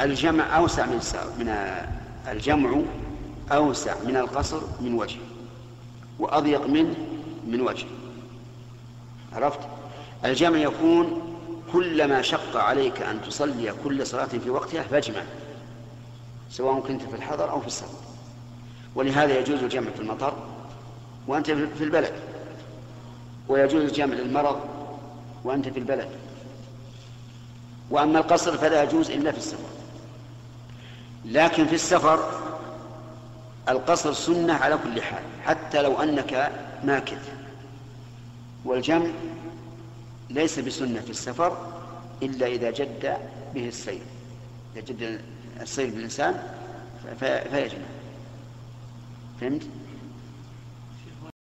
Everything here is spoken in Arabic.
الجمع أوسع من من الجمع أوسع من القصر من وجه وأضيق منه من وجه. عرفت؟ الجمع يكون كلما شق عليك أن تصلي كل صلاة في وقتها فاجمع سواء كنت في الحضر أو في السفر ولهذا يجوز الجمع في المطر وأنت في البلد ويجوز الجمع للمرض وأنت في البلد. وأما القصر فلا يجوز إلا في السفر. لكن في السفر القصر سنة على كل حال حتى لو أنك ماكث. والجمع ليس بسنة في السفر إلا إذا جد به السير إذا جد السير بالإنسان فيجمع. فهمت؟